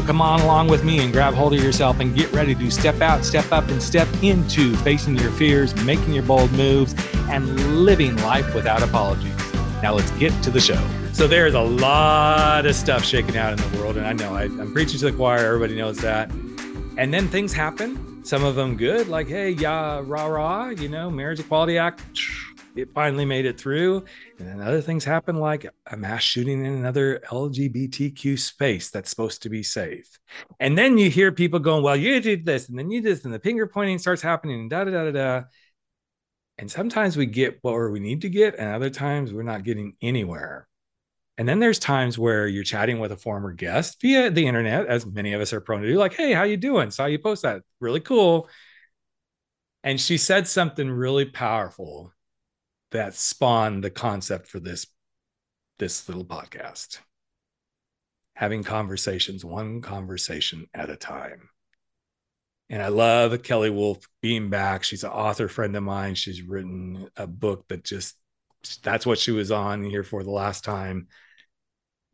So come on along with me and grab hold of yourself and get ready to step out, step up, and step into facing your fears, making your bold moves, and living life without apologies. Now let's get to the show. So there's a lot of stuff shaking out in the world, and I know I, am preaching to the choir. Everybody knows that. And then things happen. Some of them good, like hey, yeah, rah rah. You know, Marriage Equality Act it finally made it through. And then other things happen, like a mass shooting in another LGBTQ space that's supposed to be safe. And then you hear people going, well, you did this, and then you did this, and the finger pointing starts happening, and da da da da da. And sometimes we get what we need to get, and other times we're not getting anywhere. And then there's times where you're chatting with a former guest via the internet, as many of us are prone to do, like, hey, how you doing? Saw you post that. Really cool. And she said something really powerful that spawned the concept for this this little podcast. Having conversations one conversation at a time. And i love kelly wolf being back. She's an author friend of mine. She's written a book that just that's what she was on here for the last time.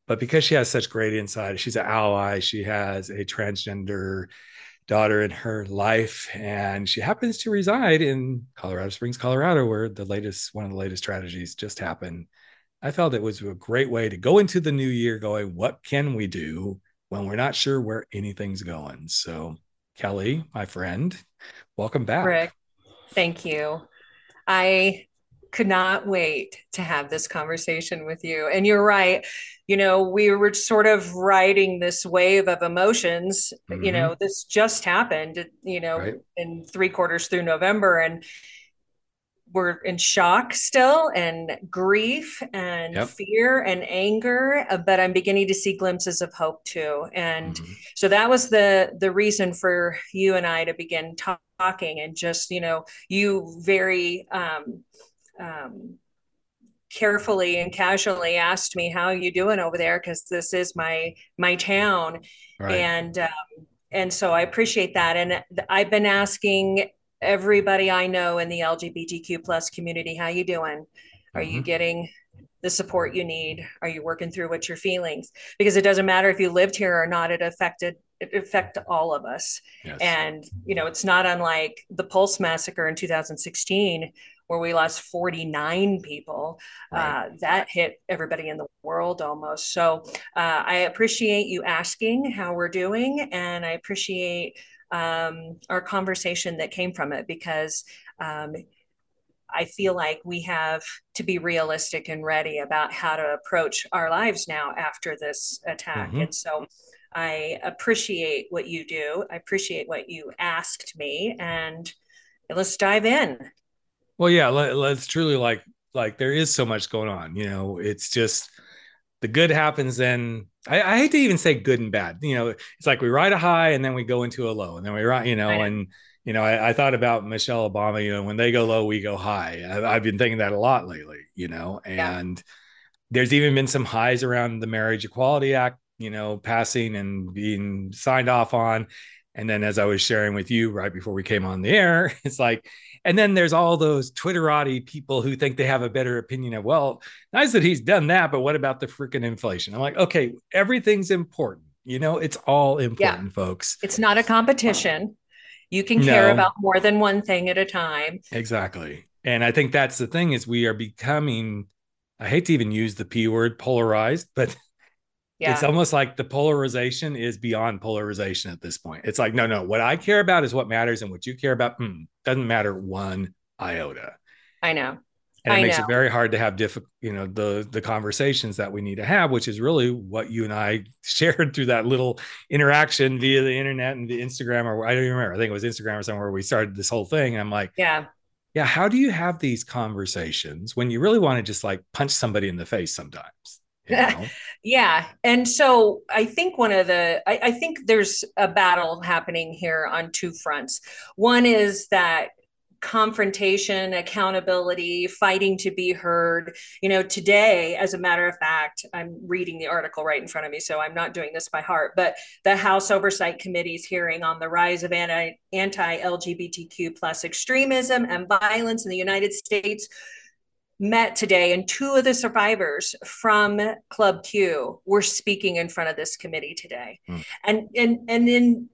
But because she has such great insight she's an ally. She has a transgender daughter in her life and she happens to reside in colorado springs colorado where the latest one of the latest tragedies just happened. I felt it was a great way to go into the new year going what can we do when we're not sure where anything's going? So kelly my friend welcome back. Rick thank you. I could not wait to have this conversation with you. And you're right. You know, we were sort of riding this wave of emotions. Mm-hmm. You know, this just happened, you know, right. in three quarters through November. And we're in shock still and grief and yep. fear and anger uh, but i'm beginning to see glimpses of hope too and mm-hmm. so that was the the reason for you and i to begin talking and just you know you very um um, carefully and casually asked me how you doing over there? Because this is my my town. Right. and um, and so i appreciate that. And i've been asking everybody i know in the lgbtq plus community how you doing? Are mm-hmm. you getting the support you need? Are you working through what you're feelings? Because it doesn't matter if you lived here or not it affected it affect all of us. Yes. and you know it's not unlike the pulse massacre in 2016 where we lost 49 people. Right. Uh, that hit everybody in the world almost. So uh, I appreciate you asking how we're doing, and I appreciate um, our conversation that came from it because. Um, I feel like we have to be realistic and ready about how to approach our lives now after this attack. Mm-hmm. And so I appreciate what you do. I appreciate what you asked me. And let's dive in. Well, yeah, let, us truly like like there is so much going on. You know, it's just the good happens then. I, I, hate to even say good and bad. You know, it's like we ride a high and then we go into a low, and then we ride. You know, and you know, I, I, thought about Michelle Obama. You know, when they go low, we go high. I, have been thinking that a lot lately. You know, and yeah. there's even been some highs around the Marriage Equality Act. You know, passing and being signed off on. And then, as I was sharing with you right before we came on the air, it's like and then there's all those Twitterati people who think they have a better opinion of, well, nice that he's done that, but what about the freaking inflation? I'm like, okay, everything's important. You know, it's all important, yeah. folks. It's not a competition. You can care no. about more than one thing at a time. Exactly. And I think that's the thing is we are becoming, I hate to even use the P word polarized, but yeah. It's almost like the polarization is beyond polarization at this point. It's like, no, no, what I care about is what matters, and what you care about mm, doesn't matter one iota. I know. And it I makes know. it very hard to have difficult, you know, the the conversations that we need to have, which is really what you and I shared through that little interaction via the internet and the Instagram, or I don't even remember. I think it was Instagram or somewhere we started this whole thing. And I'm like, yeah, yeah. How do you have these conversations when you really want to just like punch somebody in the face sometimes? yeah. And so I think one of the, I, I, think there's a battle happening here on two fronts. One is that confrontation, accountability, fighting to be heard. You know, today, as a matter of fact, I'm reading the article right in front of me, so I'm not doing this by heart, but the House Oversight Committee's hearing on the rise of anti LGBTQ plus extremism and violence in the United States met today and two of the survivors from club q were speaking in front of this committee today mm. and and and in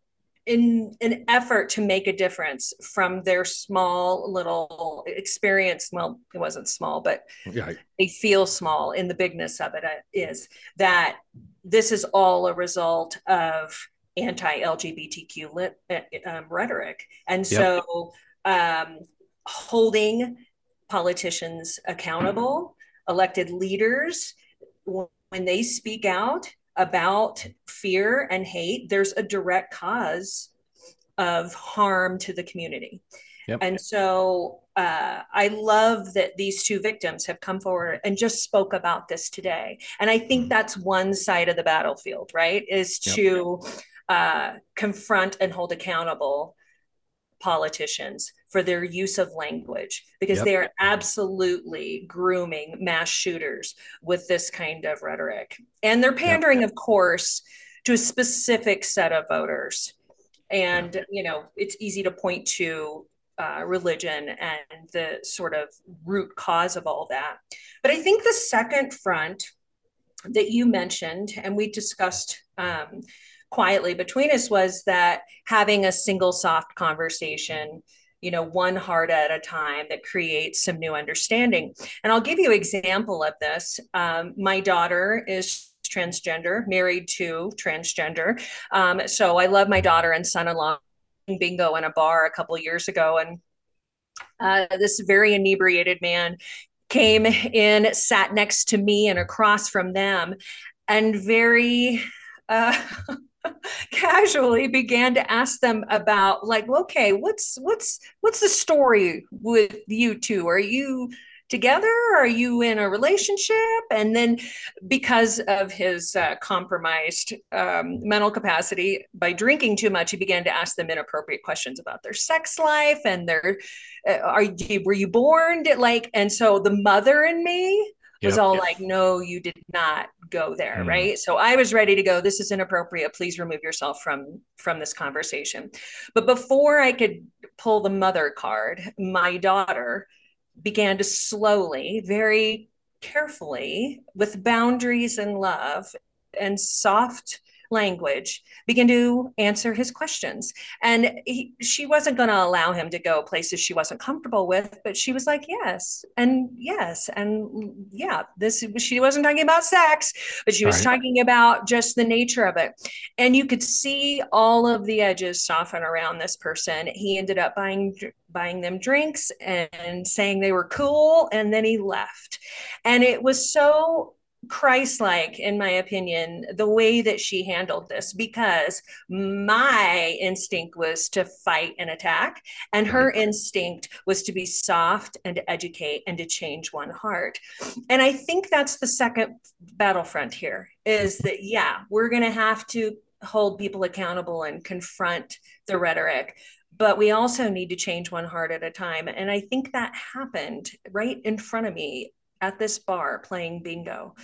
in an effort to make a difference from their small little experience well it wasn't small but yeah. they feel small in the bigness of it uh, that this is all a result of anti-lgbtq lit, uh, um, rhetoric and yep. so um, holding politicians accountable elected leaders when they speak out about fear and hate, there's a direct cause of harm to the community. Yep. And so uh, I love that these two victims have come forward and just spoke about this today. And I think that's one side of the battlefield, right? Is to yep. uh, confront and hold accountable politicians for their use of language because yep. they are absolutely grooming mass shooters with this kind of rhetoric. And they're pandering, yep. of course, to a specific set of voters. And, you know, it's easy to point to uh, religion and the sort of root cause of all that. But I think the second front that you mentioned, and we discussed um, quietly between us was that having a single soft conversation you know one heart at a time that creates some new understanding. And i'll give you an example of this. Um, my daughter is transgender married to transgender. Um, so i love my daughter and son-in-law. Bingo in a bar a couple years ago and uh, this very inebriated man came in sat next to me and across from them and very uh, casually began to ask them about like okay what's what's what's the story with you two? Are you together? Are you in a relationship? And then because of his uh, compromised um, mental capacity by drinking too much he began to ask them inappropriate questions about their sex life and their uh, are you were you born? Like and so the mother in me was yep. all like, no, you did not go there. Mm. Right. So I was ready to go. This is inappropriate. Please remove yourself from from this conversation. But before I could pull the mother card, my daughter began to slowly, very carefully, with boundaries and love and soft language begin to answer his questions. And he, she wasn't going to allow him to go places she wasn't comfortable with but she was like yes and yes and yeah this she wasn't talking about sex but she was right. talking about just the nature of it. And you could see all of the edges soften around this person. He ended up buying buying them drinks and saying they were cool and then he left. And it was so Christ like, in my opinion, the way that she handled this because my instinct was to fight and attack, and her instinct was to be soft and to educate and to change one heart. And I think that's the second battlefront here is that, yeah, we're going to have to hold people accountable and confront the rhetoric but we also need to change one heart at a time. And I think that happened right in front of me at this bar playing bingo.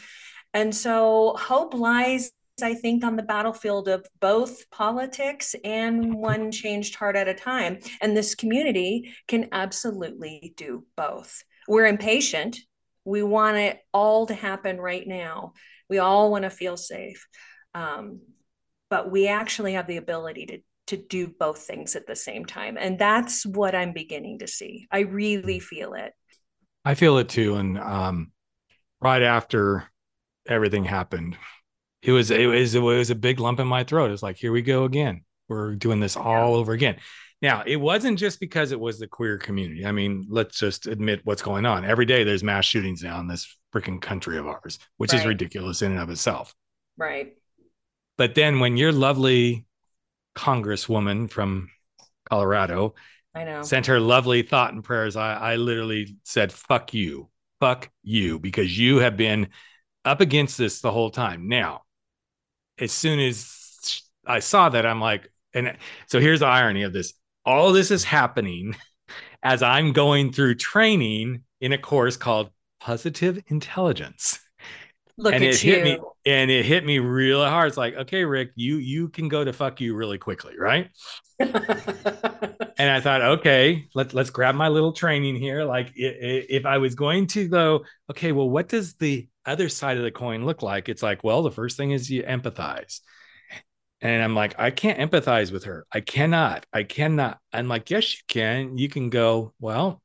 And so hope lies, I think, on the battlefield of both politics and one changed heart at a time. And this community can absolutely do both. We're impatient. We want it all to happen right now. We all want to feel safe. Um, but we actually have the ability to to do both things at the same time and that's what i'm beginning to see i really feel it I feel it too. And um, right after everything happened, it was it was it was a big lump in my throat. It's like here we go again. We're doing this all over again. Now, it wasn't just because it was the queer community. I mean, let's just admit what's going on. Every day there's mass shootings now in this freaking country of ours, which right. is ridiculous in and of itself. Right. But then when your lovely congresswoman from Colorado I know. Sent her lovely thought and prayers. I, I literally said, fuck you. Fuck you, because you have been up against this the whole time. Now, as soon as I saw that, I'm like, and so here's the irony of this all of this is happening as I'm going through training in a course called Positive Intelligence. Look and at it you. hit me and it hit me really hard. It's like, okay, Rick, you you can go to fuck you really quickly, right? and I thought, okay, let's let's grab my little training here. Like, if I was going to go, okay, well, what does the other side of the coin look like? It's like, well, the first thing is you empathize. And I'm like, I can't empathize with her. I cannot. I cannot. I'm like, yes, you can. You can go, well,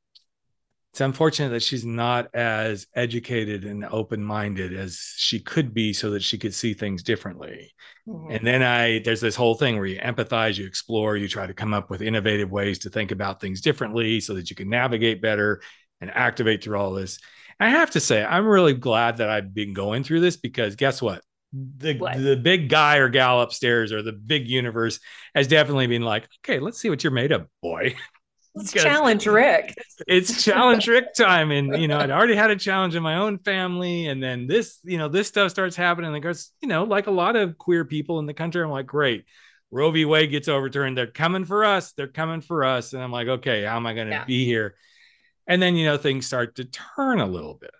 it's unfortunate that she's not as educated and open-minded as she could be so that she could see things differently mm-hmm. and then i there's this whole thing where you empathize you explore you try to come up with innovative ways to think about things differently so that you can navigate better and activate through all this i have to say i'm really glad that i've been going through this because guess what the what? the big guy or gal upstairs or the big universe has definitely been like okay let's see what you're made of boy It's challenge Rick. It's challenge Rick time. And, you know, I'd already had a challenge in my own family. And then this, you know, this stuff starts happening. And goes, you know, like a lot of queer people in the country, I'm like, great. Roe v. Wade gets overturned. They're coming for us. They're coming for us. And I'm like, okay, how am I going to yeah. be here? And then, you know, things start to turn a little bit.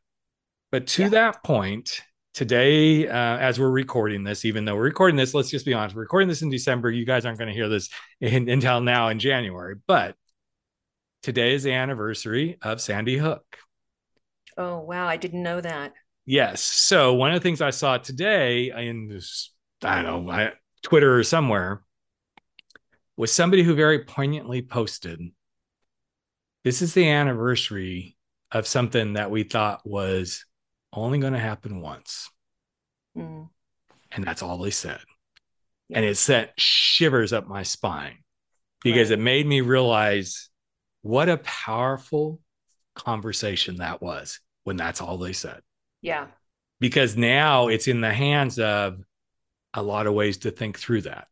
But to yeah. that point, today, uh, as we're recording this, even though we're recording this, let's just be honest, we're recording this in December. You guys aren't going to hear this in, until now in January. But today is the anniversary of Sandy Hook. Oh, wow. I didn't know that. Yes. So, one of the things I saw today in this, I don't know, Twitter or somewhere was somebody who very poignantly posted this is the anniversary of something that we thought was only going to happen once. Mm. And that's all they said. Yeah. And it sent shivers up my spine because right. it made me realize what a powerful conversation that was when that's all they said. Yeah. Because now it's in the hands of a lot of ways to think through that.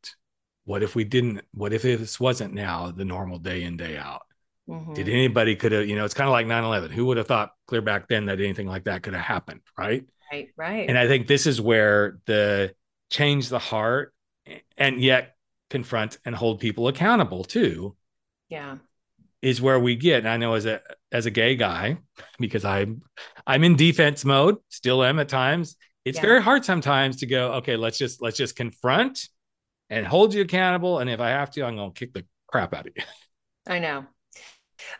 What if we didn't? What if this wasn't now the normal day in, day out? Mm-hmm. Did anybody could have, you know, it's kind of like 9 11. Who would have thought clear back then that anything like that could have happened? Right. Right. Right. And I think this is where the change the heart and yet confront and hold people accountable too. Yeah is where we get. And I know as a as a gay guy, because I'm I'm in defense mode, still am at times. It's yeah. very hard sometimes to go, okay, let's just let's just confront and hold you accountable. And if I have to, I'm gonna kick the crap out of you. I know.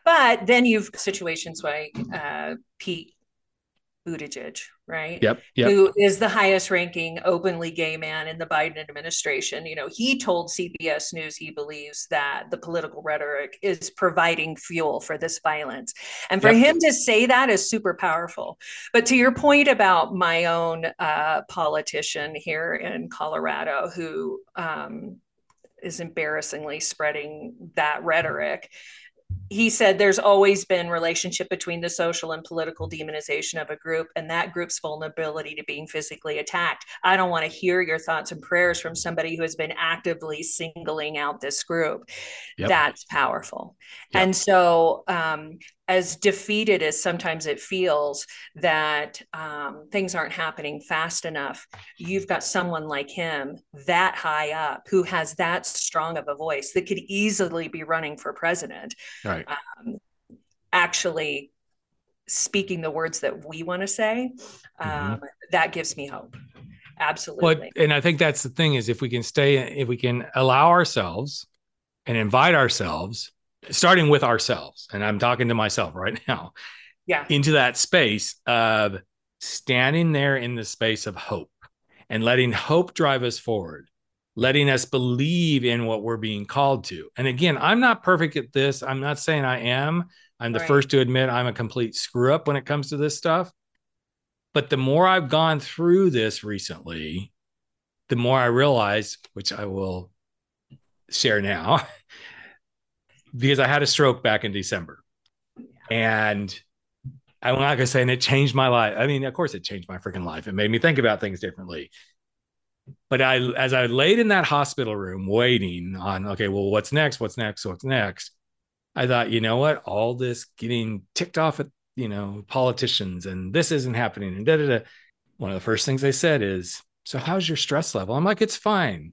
But then you've situations like uh, Pete Buttigieg, right? Yep, yep. Who is the highest ranking openly gay man in the Biden administration. You know, he told CBS News he believes that the political rhetoric is providing fuel for this violence. And for yep. him to say that is super powerful. But to your point about my own uh, politician here in Colorado who um, is embarrassingly spreading that rhetoric he said there's always been relationship between the social and political demonization of a group and that group's vulnerability to being physically attacked i don't want to hear your thoughts and prayers from somebody who has been actively singling out this group yep. that's powerful yep. and so um, as defeated as sometimes it feels that um, things aren't happening fast enough, you've got someone like him that high up who has that strong of a voice that could easily be running for president. Right. Um, actually speaking the words that we want to say, um, mm-hmm. that gives me hope. Absolutely. But, and I think that's the thing is if we can stay, if we can allow ourselves and invite ourselves starting with ourselves, and I'm talking to myself right now, yeah, into that space of standing there in the space of hope and letting hope drive us forward, letting us believe in what we're being called to. And again, I'm not perfect at this. I'm not saying I am. I'm the right. first to admit I'm a complete screw up when it comes to this stuff. But the more I've gone through this recently, the more I realize, which I will share now, because I had a stroke back in December. And I'm not gonna say, and it changed my life. I mean, of course, it changed my freaking life. It made me think about things differently. But I, as I laid in that hospital room waiting on, okay, well, what's next? What's next? What's next? I thought, you know what? All this getting ticked off at, you know, politicians and this isn't happening and da da da. One of the first things they said is, so how's your stress level? I'm like, it's fine.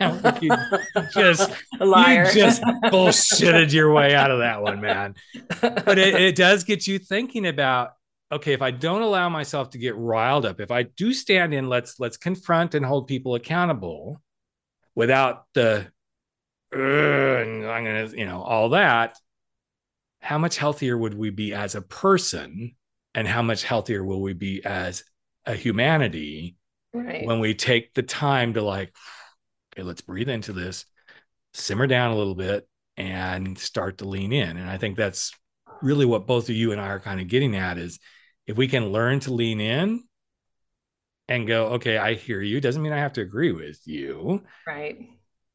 you just you just bullshitted your way out of that one, man. But it, it does get you thinking about okay, if I don't allow myself to get riled up, if I do stand in, let's let's confront and hold people accountable without the and I'm gonna, you know, all that. How much healthier would we be as a person, and how much healthier will we be as a humanity right. when we take the time to like, okay, let's breathe into this, simmer down a little bit, and start to lean in. And I think that's really what both of you and I are kind of getting at is if we can learn to lean in and go, okay, I hear you, doesn't mean I have to agree with you. Right.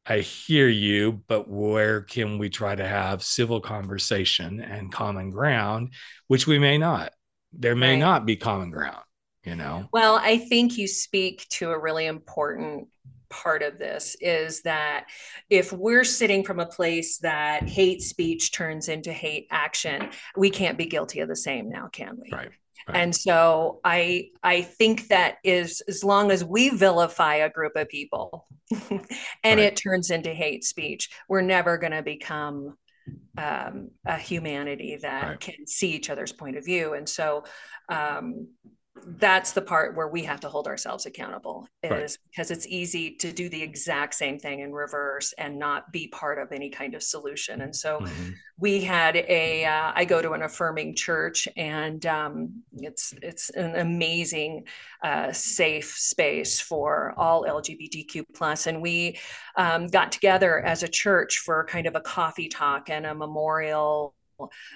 I hear you, but where can we try to have civil conversation and common ground, which we may not? There may right. not be common ground, you know? Well, I think you speak to a really important part of this is that if we're sitting from a place that hate speech turns into hate action, we can't be guilty of the same now, can we? Right. Right. And so I I think that is as long as we vilify a group of people and right. it turns into hate speech, we're never going to become um, a humanity that right. can see each other's point of view. And so um, that's the part where we have to hold ourselves accountable is right. because it's easy to do the exact same thing in reverse and not be part of any kind of solution and so mm-hmm. we had a. Uh, I go to an affirming church and um, it's it's an amazing uh, safe space for all lgbtq plus and we um, got together as a church for kind of a coffee talk and a memorial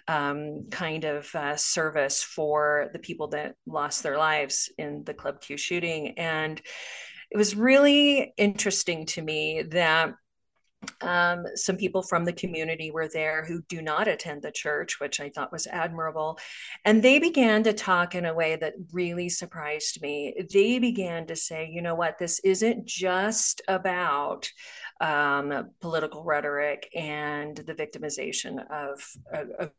um, kind of uh, service for the people that lost their lives in the Club Q shooting. And it was really interesting to me that um, some people from the community were there who do not attend the church, which I thought was admirable. And they began to talk in a way that really surprised me. They began to say, you know what, this isn't just about um, political rhetoric and the victimization of, of,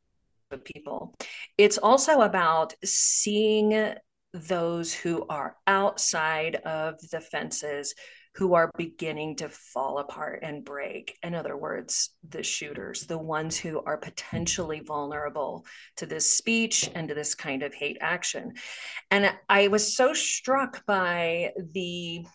of people. It's also about seeing those who are outside of the fences who are beginning to fall apart and break. In other words, the shooters, the ones who are potentially vulnerable to this speech and to this kind of hate action. And I was so struck by the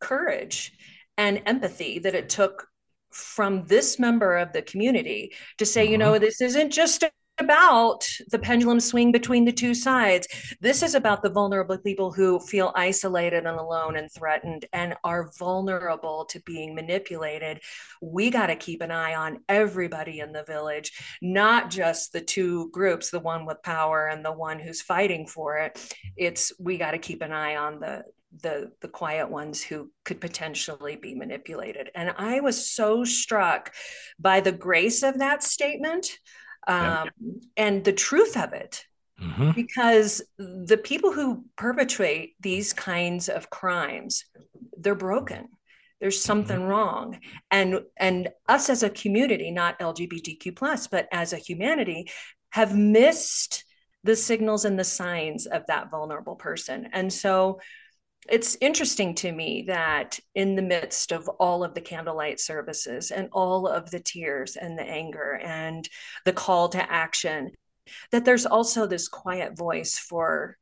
courage and empathy that it took from this member of the community to say, uh-huh. you know, this isn't just about the pendulum swing between the two sides. This is about the vulnerable people who feel isolated and alone and threatened and are vulnerable to being manipulated. We got to keep an eye on everybody in the village, not just the two groups, the one with power and the one who's fighting for it. It's we got to keep an eye on the the the quiet ones who could potentially be manipulated and i was so struck by the grace of that statement um, yeah. and the truth of it mm-hmm. because the people who perpetrate these kinds of crimes they're broken there's something mm-hmm. wrong and and us as a community not lgbtq plus but as a humanity have missed the signals and the signs of that vulnerable person and so it's interesting to me that in the midst of all of the candlelight services and all of the tears and the anger and the call to action that there's also this quiet voice for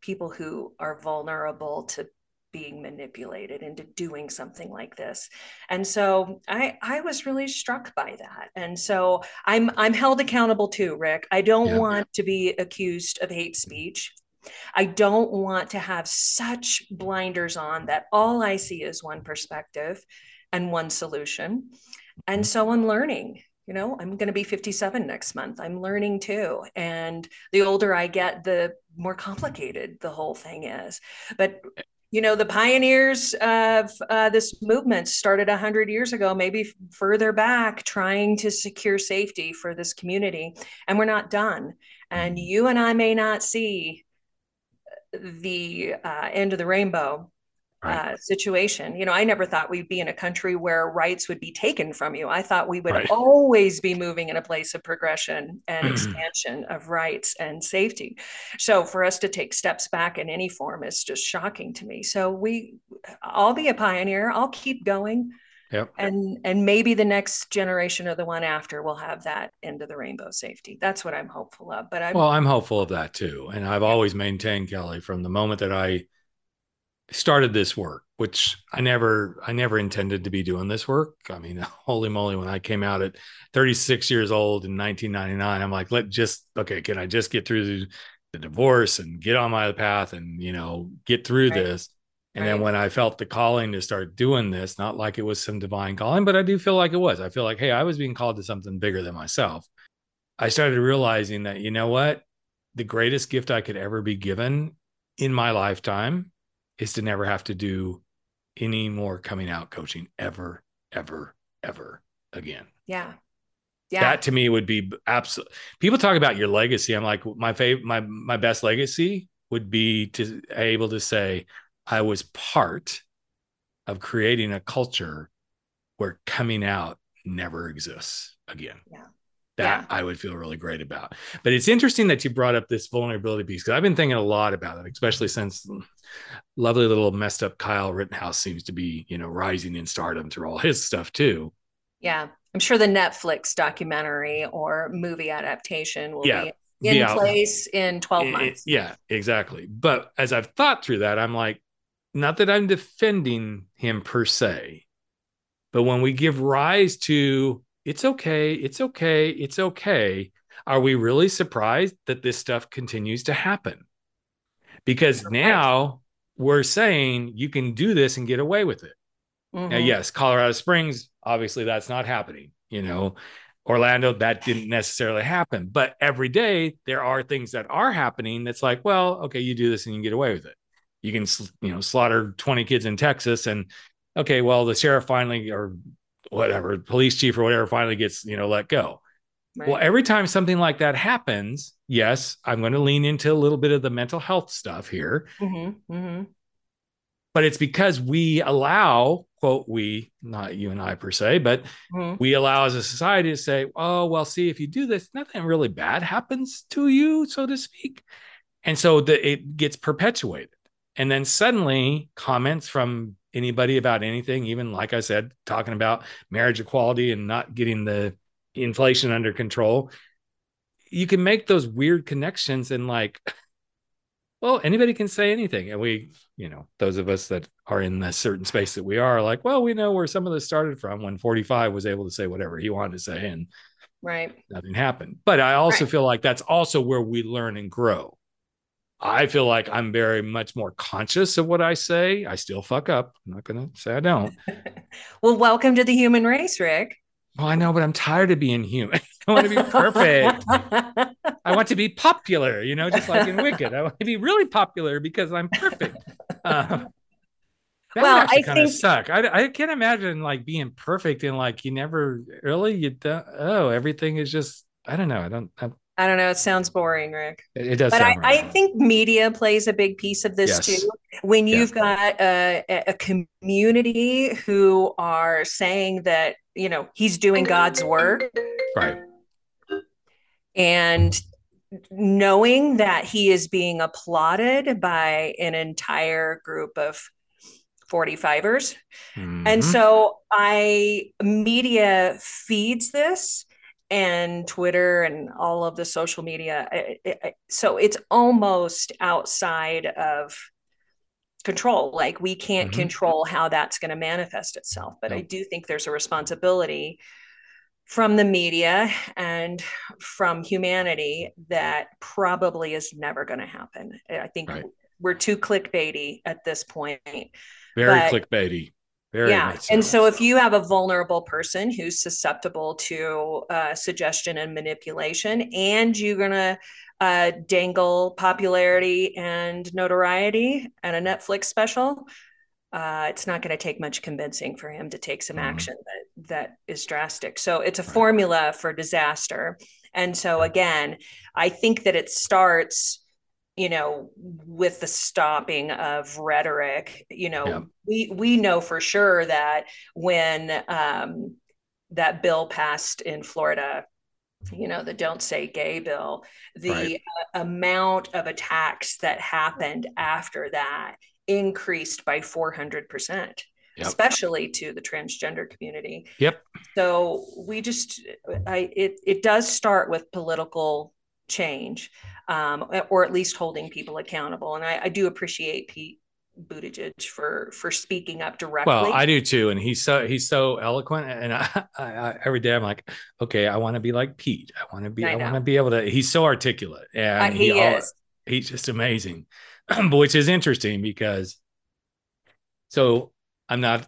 people who are vulnerable to being manipulated into doing something like this. And so i i was really struck by that. And so i'm i'm held accountable too rick. I don't yeah. want to be accused of hate speech I don't want to have such blinders on that all I see is one perspective and one solution. And so I'm learning. You know, I'm going to be 57 next month. I'm learning too. And the older I get, the more complicated the whole thing is. But you know the pioneers of uh, this movement started 100 years ago maybe further back trying to secure safety for this community and we're not done and you and i may not see the uh, end of the rainbow uh, situation. You know, I never thought we'd be in a country where rights would be taken from you. I thought we would right. always be moving in a place of progression and expansion of rights and safety. So for us to take steps back in any form is just shocking to me. So we, I'll be a pioneer. I'll keep going. Yep. And and maybe the next generation or the one after will have that end of the rainbow safety. That's what I'm hopeful of. But I'm well, I'm hopeful of that too. And I've always maintained Kelly from the moment that I started this work, which I never I never intended to be doing this work. I mean, holy moly, when I came out at 36 years old in 1999, I'm like, let just okay, can I just get through the, the divorce and get on my path and you know get through right. this? And right. then when I felt the calling to start doing this, not like it was some divine calling, but I do feel like it was. I feel like, hey, I was being called to something bigger than myself. I started realizing that, you know what? The greatest gift I could ever be given in my lifetime is to never have to do any more coming out coaching ever, ever, ever again. Yeah. Yeah. That to me would be absolute. People talk about your legacy. I'm like, my favorite, my my best legacy would be to able to say, I was part of creating a culture where coming out never exists again. Yeah. That yeah. I would feel really great about. But it's interesting that you brought up this vulnerability piece because I've been thinking a lot about it, especially since lovely little messed up Kyle Rittenhouse seems to be, you know, rising in stardom through all his stuff too. Yeah. I'm sure the Netflix documentary or movie adaptation will yeah. be in place in 12 months. It, yeah, exactly. But as I've thought through that, I'm like, not that I'm defending him per se, but when we give rise to it's okay, it's okay, it's okay, are we really surprised that this stuff continues to happen? Because now we're saying you can do this and get away with it. Mm-hmm. Now, yes, Colorado Springs, obviously that's not happening. You know, Orlando, that didn't necessarily happen. But every day there are things that are happening that's like, well, okay, you do this and you get away with it you can you know slaughter 20 kids in Texas and okay well the sheriff finally or whatever police chief or whatever finally gets you know let go right. well every time something like that happens yes i'm going to lean into a little bit of the mental health stuff here mm-hmm, mm-hmm. but it's because we allow quote we not you and i per se but mm-hmm. we allow as a society to say oh well see if you do this nothing really bad happens to you so to speak and so the, it gets perpetuated and then suddenly comments from anybody about anything, even like I said, talking about marriage equality and not getting the inflation under control, you can make those weird connections and like, well, anybody can say anything. And we, you know, those of us that are in the certain space that we are like, well, we know where some of this started from when 45 was able to say whatever he wanted to say and right nothing happened. But I also right. feel like that's also where we learn and grow I feel like I'm very much more conscious of what I say. I still fuck up. I'm not going to say I don't. well, welcome to the human race, Rick. Well, I know, but I'm tired of being human. I want to be perfect. I want to be popular, you know, just like in Wicked. I want to be really popular because I'm perfect. Uh, well, I kind of suck. I, I can't imagine like being perfect and like you never really you don't. Oh, everything is just I don't know. I don't. I, I don't know. It sounds boring, Rick. It, it does. But I, I, think media plays a big piece of this yes. too. When you've yeah. got a, a community who are saying that, you know, he's doing God's work. Right. And knowing that he is being applauded by an entire group of 45ers. Mm-hmm. And so I media feeds this and Twitter and all of the social media. So it's almost outside of control. Like we can't mm-hmm. control how that's going to manifest itself. But I do think there's a responsibility from the media and from humanity that probably is never going to happen. I think right. we're too clickbaity at this point. Very but, clickbaity. Very yeah. And so if you have a vulnerable person who's susceptible to uh, suggestion and manipulation, and you're going to uh, dangle popularity and notoriety and a Netflix special, uh, it's not going to take much convincing for him to take some mm-hmm. action that, that is drastic. So it's a formula for disaster. And so, again, I think that it starts you know with the stopping of rhetoric you know yeah. we we know for sure that when um, that bill passed in florida you know the don't say gay bill the right. uh, amount of attacks that happened after that increased by 400% yep. especially to the transgender community. Yep. So we just, I it it does start with political change, um, or at least holding people accountable. And I, I do appreciate Pete Buttigieg for for speaking up directly. Well, I do too, and he's so he's so eloquent, and I, I, I every day I'm like, okay, I want to be like Pete. I want to be, I, want to be able to. He's so articulate, and uh, he, he is. he's just amazing, which is interesting because. So I'm not.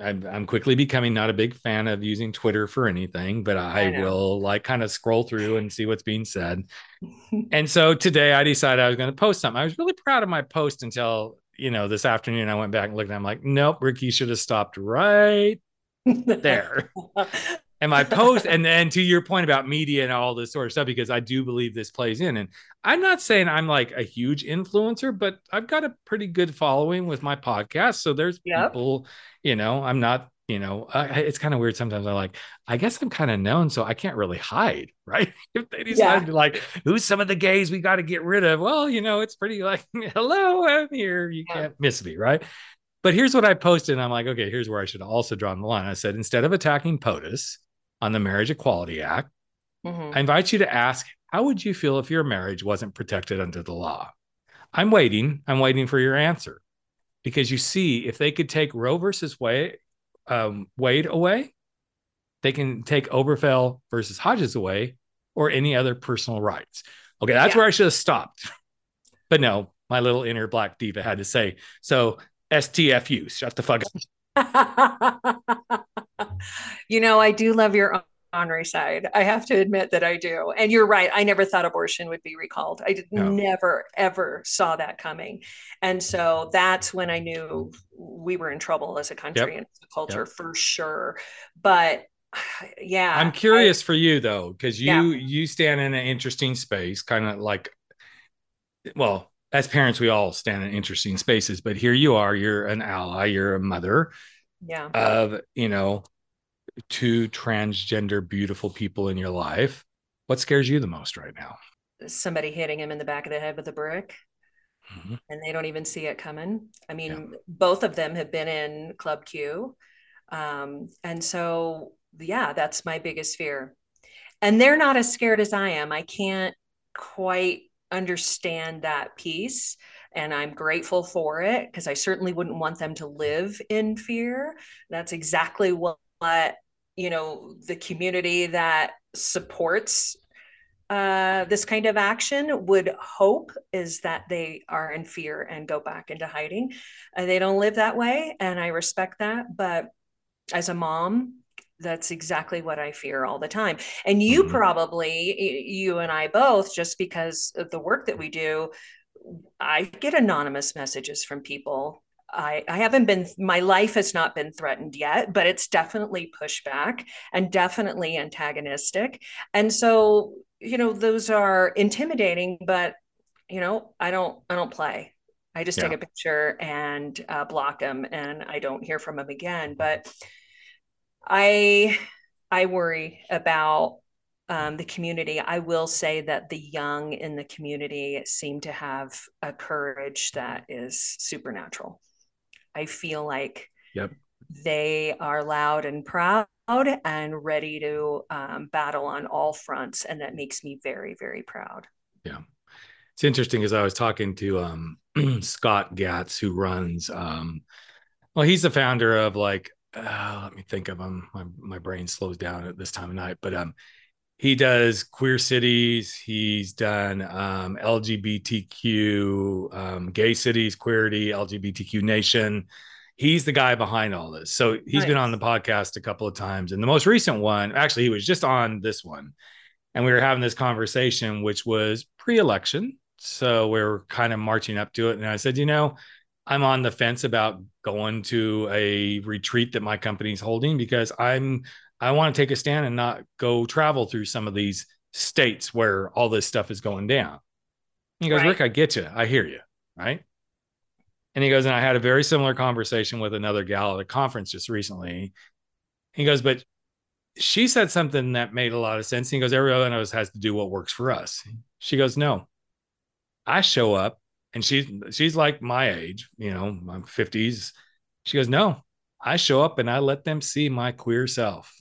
I'm, I'm quickly becoming not a big fan of using Twitter for anything, but I, I will like kind of scroll through and see what's being said. and so today I decided I was going to post something. I was really proud of my post until you know, this afternoon I went back and looked and I'm like, nope, Ricky should have stopped right there. and my post, and then to your point about media and all this sort of stuff, because I do believe this plays in. And I'm not saying I'm like a huge influencer, but I've got a pretty good following with my podcast. So there's yep. people, you know, I'm not you know uh, it's kind of weird sometimes i like i guess i'm kind of known so i can't really hide right if they decide yeah. to like who's some of the gays we got to get rid of well you know it's pretty like hello i'm here you yeah. can't miss me right but here's what i posted and i'm like okay here's where i should also draw the line i said instead of attacking potus on the marriage equality act mm-hmm. i invite you to ask how would you feel if your marriage wasn't protected under the law i'm waiting i'm waiting for your answer because you see if they could take roe versus wade um, Wade away, they can take Obergefell versus Hodges away, or any other personal rights. Okay, that's yeah. where I should have stopped. But no, my little inner black diva had to say, so STFU, shut the fuck up. you know, I do love your honorary side. I have to admit that I do. And you're right. I never thought abortion would be recalled. I no. never, ever saw that coming. And so that's when I knew we were in trouble as a country yep. and as a culture yep. for sure. But yeah. I'm curious I, for you though, because you yeah. you stand in an interesting space, kind of like well, as parents, we all stand in interesting spaces, but here you are, you're an ally, you're a mother yeah. of, you know, two transgender beautiful people in your life. What scares you the most right now? Somebody hitting him in the back of the head with a brick. Mm-hmm. and they don't even see it coming. I mean yeah. both of them have been in club q. Um, and so yeah that's my biggest fear. And they're not as scared as i am. I can't quite understand that piece and I'm grateful for it because I certainly wouldn't want them to live in fear. That's exactly what, what you know the community that supports uh, this kind of action would hope is that they are in fear and go back into hiding. Uh, they don't live that way, and I respect that. But as a mom, that's exactly what I fear all the time. And you mm-hmm. probably, you and I both, just because of the work that we do, I get anonymous messages from people I, I haven't been, my life has not been threatened yet, but it's definitely pushback and definitely antagonistic. And so, you know, those are intimidating, but, you know, I don't, I don't play. I just yeah. take a picture and uh, block them and I don't hear from them again. But I, I worry about um, the community, I will say that the young in the community seem to have a courage that is supernatural. I feel like yep. they are loud and proud and ready to um, battle on all fronts. And that makes me very, very proud. Yeah. It's interesting as I was talking to um, Scott Gatz, who runs, um, well, he's the founder of like, uh, let me think of him. My, my brain slows down at this time of night, but um, he does queer cities. He's done um, lgbtq um, gay cities queerty lgbtq nation. He's the guy behind all this. So he's nice. been on the podcast a couple of times. And the most recent one actually he was just on this one. And we were having this conversation which was pre-election. So we are kind of marching up to it. And i said you know i'm on the fence about going to a retreat that my company's holding because i'm I want to take a stand and not go travel through some of these states where all this stuff is going down. He goes, right. Rick, I get you. I hear you. Right. And he goes, and I had a very similar conversation with another gal at a conference just recently. He goes, but she said something that made a lot of sense. He goes, everyone else has to do what works for us. She goes, no, I show up and she's, she's like my age, you know, I'm 50s. She goes, no, I show up and I let them see my queer self.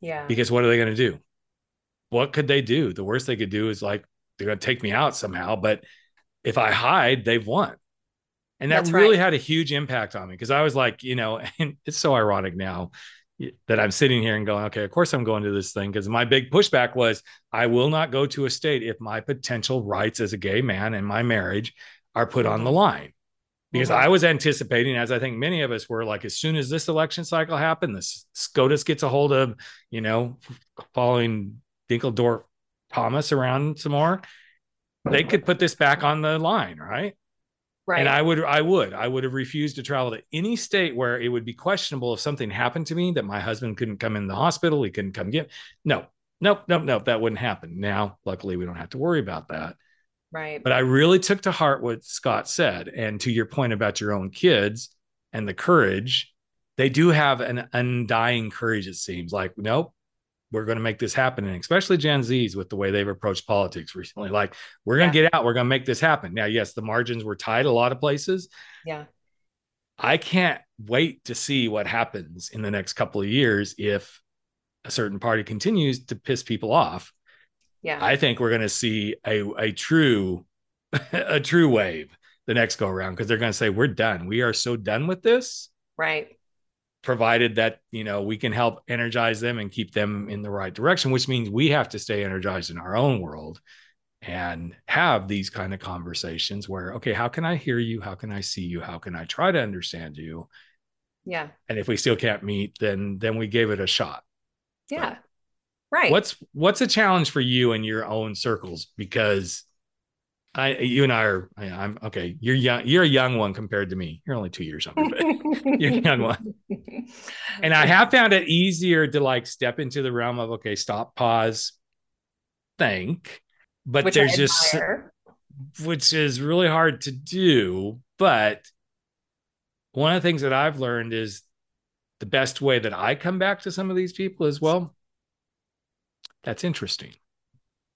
Yeah. Because what are they going to do? What could they do? The worst they could do is like they're going to take me out somehow. But if I hide, they've won. And that That's really right. had a huge impact on me because I was like, you know, and it's so ironic now that I'm sitting here and going, okay, of course I'm going to this thing because my big pushback was I will not go to a state if my potential rights as a gay man and my marriage are put on the Mhm. line. Because Mhm. I was anticipating, as I think many of us were, like as soon as this election cycle happened, this SCOTUS gets a hold of, you know, following Dinkeldorf Thomas around some more, they could put this back on the line, right? Right. And I would, I would, I would have refused to travel to any state where it would be questionable if something happened to me that my husband couldn't come in the hospital, he couldn't come get. No, nope, nope, nope, that wouldn't happen. Now, luckily, we don't have to worry about that. right. But I really took to heart what Scott said, and to your point about your own kids and the courage, they do have an undying courage. It seems like nope. We're going to make this happen. And especially Gen Zs with the way they've approached politics recently. Like, we're going to Yeah. get out. We're going to make this happen. Now, yes, the margins were tight a lot of places, yeah. I can't wait to see what happens in the next couple of years if a certain party continues to piss people off. Yeah. I think we're going to see a, a true a true wave the next go around because they're going to say we're done. We are so done with this right. Provided that, you know, we can help energize them and keep them in the right direction, which means we have to stay energized in our own world and have these kind of conversations where okay, how can I hear you? How can I see you? How can I try to understand you? Yeah. and if we still can't meet then then we gave it a shot Yeah. Right. what's what's a challenge for you in your own circles because i you and i are I, i'm okay you're young you're a young one compared to me. You're only two years younger but you're a young one. And i have found it easier to like step into the realm of okay stop pause think. But Which there's just which is really hard to do. But one of the things that I've learned is the best way that I come back to some of these people is well, that's interesting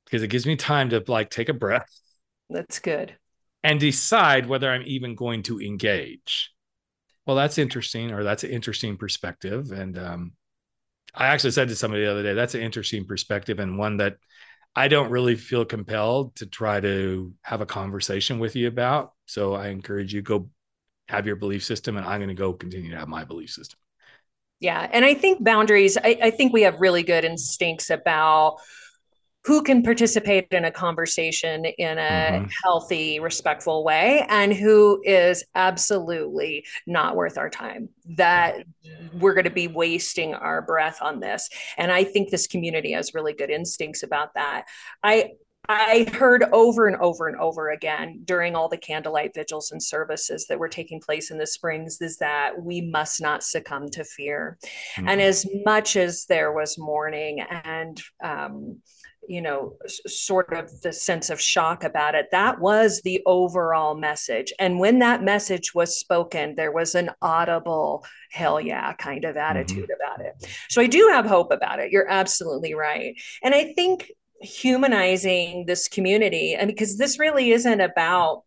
because it gives me time to like take a breath That's good. and decide whether I'm even going to engage. Well, that's interesting, or that's an interesting perspective. And um, I actually said to somebody the other day, that's an interesting perspective and one that I don't really feel compelled to try to have a conversation with you about. So I encourage you go have your belief system, and I'm going to go continue to have my belief system. Yeah. And I think boundaries, I, I think we have really good instincts about who can participate in a conversation in a Mhm. healthy, respectful way and who is absolutely not worth our time. That we're going to be wasting our breath on this. And I think this community has really good instincts about that. I I heard over and over and over again during all the candlelight vigils and services that were taking place in the Springs is that we must not succumb to fear. Mm-hmm. And as much as there was mourning and, um, you know, sort of the sense of shock about it, that was the overall message. And when that message was spoken, there was an audible, hell yeah kind of attitude about it. So I do have hope about it. You're absolutely right. And I think humanizing this community, and because this really isn't about,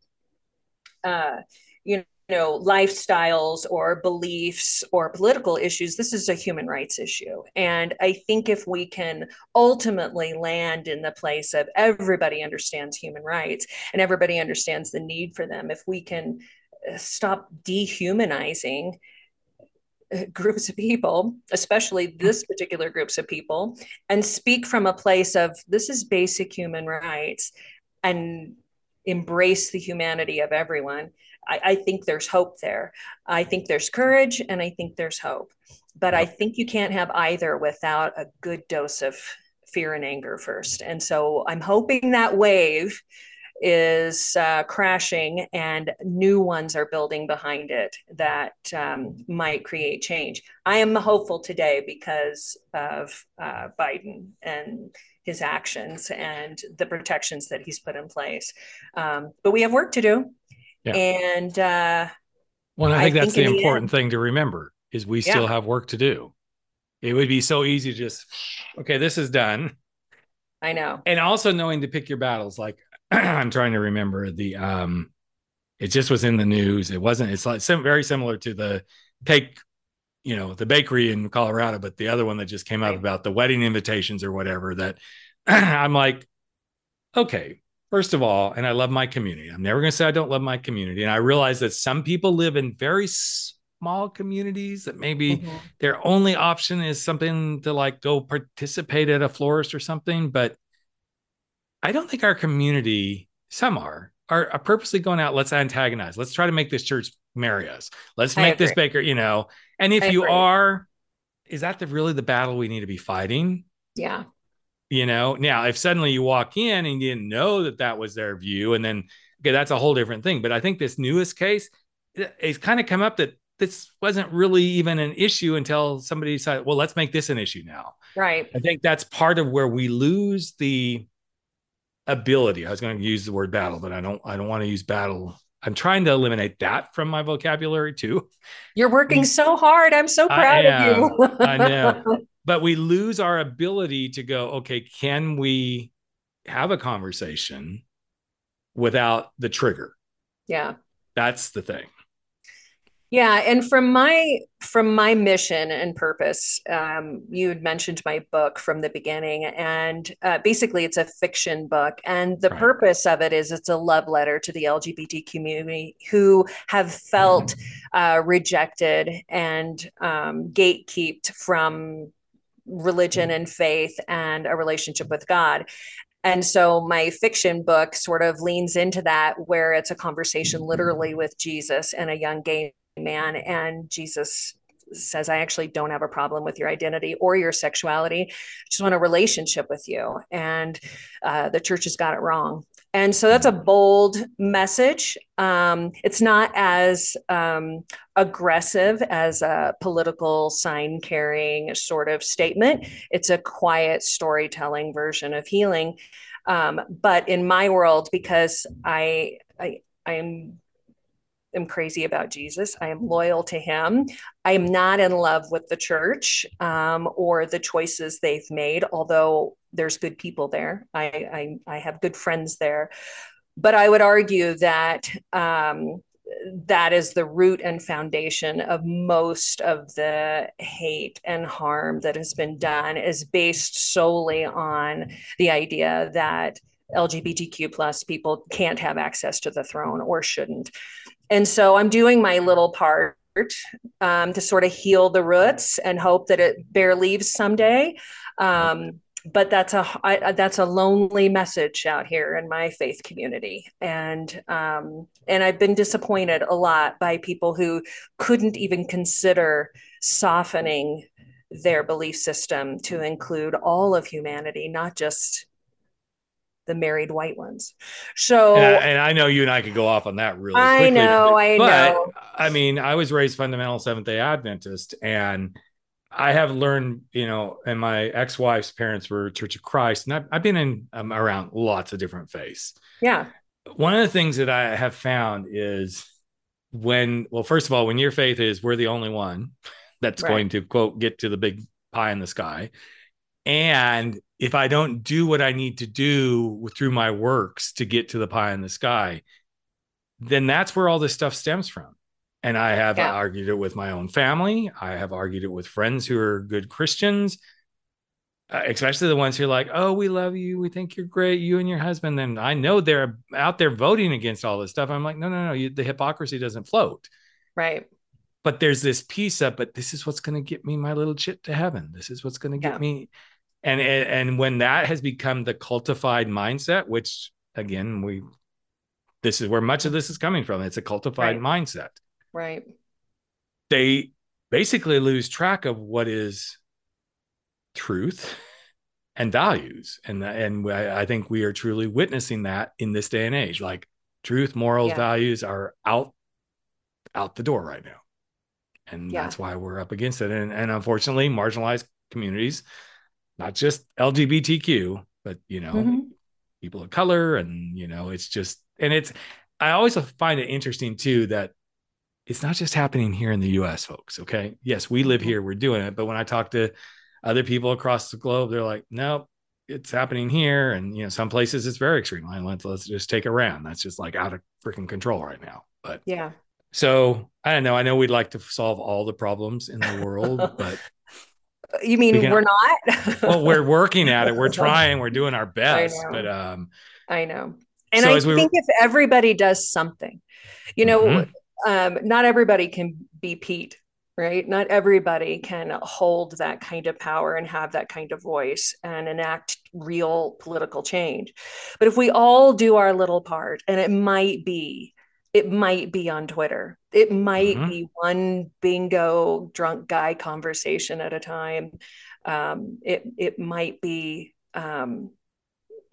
uh, you know, lifestyles or beliefs or political issues. This is a human rights issue. And I think if we can ultimately land in the place of everybody understands human rights and everybody understands the need for them, if we can uh, stop dehumanizing uh, groups of people, especially this particular groups of people, and speak from a place of this is basic human rights and embrace the humanity of everyone. I, I think there's hope there. I think there's courage and I think there's hope. But I think you can't have either without a good dose of fear and anger first. And so I'm hoping that wave is uh, crashing and new ones are building behind it that um, might create change. I am hopeful today because of uh, Biden and his actions and the protections that he's put in place. Um, but we have work to do. Yeah. And uh, Well, I I think that's think the the important end- thing to remember is we still have work to do. It would be so easy to just, okay, this is done. I know. And also knowing to pick your battles. Like I'm trying to remember the um it just was in the news. It wasn't, it's like sim- very similar to the take you know the bakery in Colorado, but the other one that just came up Right. about the wedding invitations or whatever. That I'm like, okay, first of all, and I love my community. I'm never going to say I don't love my community, and I realize that some people live in very small communities that maybe Mhm. their only option is something to like go participate at a florist or something. But I don't think our community, some are, are, are purposely going out. Let's antagonize. Let's try to make this church marry us. Let's I make this baker, you know. And if I you agree. are, is that the really the battle we need to be fighting? Yeah. You know, now if suddenly you walk in and you didn't know that that was their view, and then okay, that's a whole different thing. But I think this newest case, uh, it's kind of come up that this wasn't really even an issue until somebody decided, well, let's make this an issue now. Right. I think that's part of where we lose the ability. I was going to use the word battle, but I don't. I don't want to use battle. I'm trying to eliminate that from my vocabulary too. You're working so hard. I'm so proud of you. I know. But we lose our ability to go. Okay, can we have a conversation without the trigger? yeah. That's the thing. Yeah, and from my from my mission and purpose, um, you had mentioned my book from the beginning, and uh, basically it's a fiction book, and the Right. purpose of it is it's a love letter to the LGBT community who have felt uh, rejected and um, gatekept from religion and faith and a relationship with God. And so my fiction book sort of leans into that, where it's a conversation literally with Jesus and a young gay man. And Jesus says, I actually don't have a problem with your identity or your sexuality. I just want a relationship with you. And uh, the church has got it wrong. And so that's a bold message. Um, it's not as um, aggressive as a political sign carrying sort of statement. It's a quiet storytelling version of healing. Um, but in my world, because I, I, I'm am crazy about Jesus. I am loyal to him. I am not in love with the church um, or the choices they've made, although there's good people there. I, I, I have good friends there. But I would argue that um, that is the root and foundation of most of the hate and harm that has been done is based solely on the idea that LGBTQ plus people can't have access to the throne or shouldn't. And so I'm doing my little part um, to sort of heal the roots and hope that it bear leaves someday. Um, but that's a I, that's a lonely message out here in my faith community, and um, and I've been disappointed a lot by people who couldn't even consider softening their belief system to include all of humanity, not just the married white ones. So And I, and I know you and I could go off on that really I quickly. know, I but, know. I mean, I was raised fundamental Seventh day Adventist, and I have learned, you know, and my ex wife's parents were Church of Christ, and I've, I've been in um, around lots of different faiths. Yeah, One of the things that I have found is when, well, first of all, when your faith is we're the only one that's Right. going to quote get to the big pie in the sky, and if I don't do what I need to do through my works to get to the pie in the sky, then that's where all this stuff stems from. And I have Yeah. argued it with my own family. I have argued it with friends who are good Christians, uh, especially the ones who are like, oh, we love you. We think you're great. You and your husband. And I know they're out there voting against all this stuff. I'm like, no, no, no. You, the hypocrisy doesn't float. right. But there's this piece of, but this is what's going to get me my little chit to heaven. This is what's going to get me. And, and when that has become the cultified mindset, which again we, this is where much of this is coming from. It's a cultified mindset. Right. They basically lose track of what is truth and values, and and I I think we are truly witnessing that in this day and age. Like truth, morals, Yeah. values are out out the door right now, and Yeah. that's why we're up against it. And and unfortunately, marginalized communities, not just LGBTQ, but you know, Mhm. people of color and you know it's just and it's i always find it interesting too that it's not just happening here in the us folks okay yes we live here we're doing it but when i talk to other people across the globe they're like nope it's happening here and you know some places it's very extreme let's, let's just take iran that's just like out of freaking control right now but Yeah. So I don't know. I know we'd like to solve all the problems in the world, but you mean we are not? well, we're working at it. We're trying. We're doing our best. But um, I know. And so I think we if everybody does something, you know, mm-hmm. um, not everybody can be Pete, right? Not everybody can hold that kind of power and have that kind of voice and enact real political change. But if we all do our little part, and it might be it might be on Twitter. It might mm-hmm. be one bingo drunk guy conversation at a time. Um, it it might be um,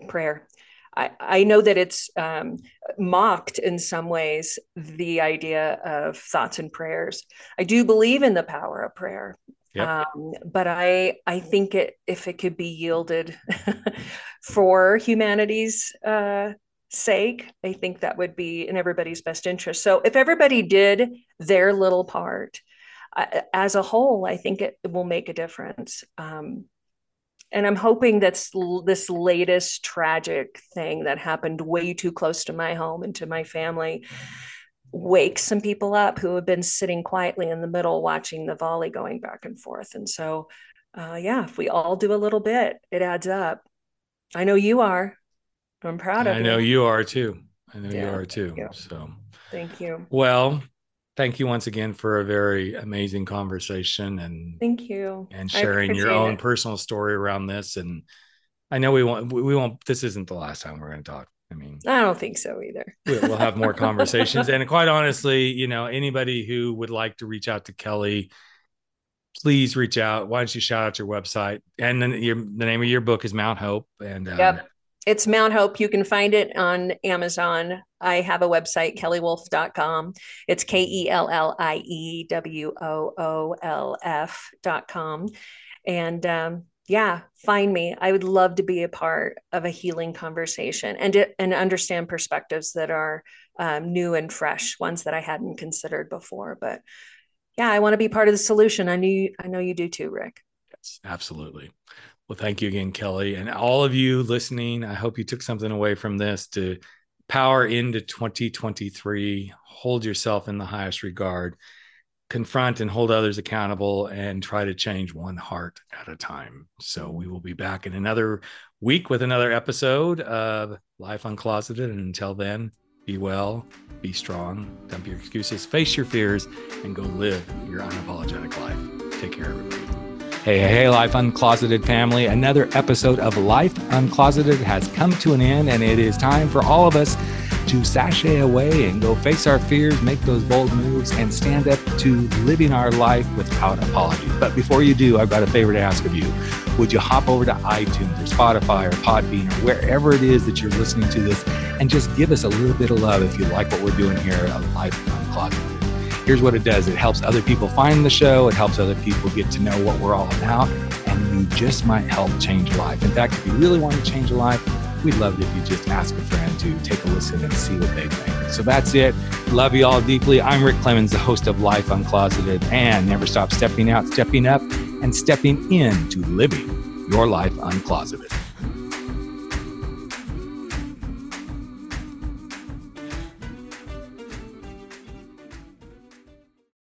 prayer. I, I know that it's um, mocked in some ways the idea of thoughts and prayers. I do believe in the power of prayer, yep. um, but I I think it if it could be yielded for humanity's uh, sake, I think that would be in everybody's best interest. So if everybody did their little part uh, as a whole, I think it, will make a difference. Um, and I'm hoping that this latest tragic thing that happened way too close to my home and to my family wakes some people up who have been sitting quietly in the middle watching the volley going back and forth. And so, uh, yeah, if we all do a little bit, it adds up. I know you are. I'm proud of I know you are too. I know yeah, you are too. You. So thank you. Well, thank you once again for a very amazing conversation and thank you and sharing your own it. personal story around this. And I know we won't we won't this isn't the last time we're going to talk. I mean, I don't think so either. we'll have more conversations. and quite honestly, you know, anybody who would like to reach out to Kellie, please reach out. Why don't you shout out your website? And then your, the name of your book is Mount Hope. And um, yep it's Mount Hope. You can find it on Amazon. I have a website, kelliewoolf.com. It's K E L L I E W O O L F.com. And um, yeah, find me. I would love to be a part of a healing conversation and, and understand perspectives that are um, new and fresh, ones that I hadn't considered before. But yeah, I want to be part of the solution. I knew I know you do too, Rick. Yes, absolutely. Well, thank you again, Kellie. And all of you listening, I hope you took something away from this to power into 2023. Hold yourself in the highest regard, confront and hold others accountable, and try to change one heart at a time. So, we will be back in another week with another episode of Life Uncloseted. And until then, be well, be strong, dump your excuses, face your fears, and go live your unapologetic life. Take care, everybody. Hey, hey, hey, Life Uncloseted family. Another episode of Life Uncloseted has come to an end, and it is time for all of us to sashay away and go face our fears, make those bold moves, and stand up to living our life without apology. But before you do, I've got a favor to ask of you. Would you hop over to iTunes or Spotify or Podbean or wherever it is that you're listening to this and just give us a little bit of love if you like what we're doing here at Life Uncloseted? Here's what it does it helps other people find the show, it helps other people get to know what we're all about, and you just might help change life. In fact, if you really want to change a life, we'd love it if you just ask a friend to take a listen and see what they think. So that's it. Love you all deeply. I'm Rick Clemens, the host of Life Uncloseted, and never stop stepping out, stepping up, and stepping into living your life uncloseted.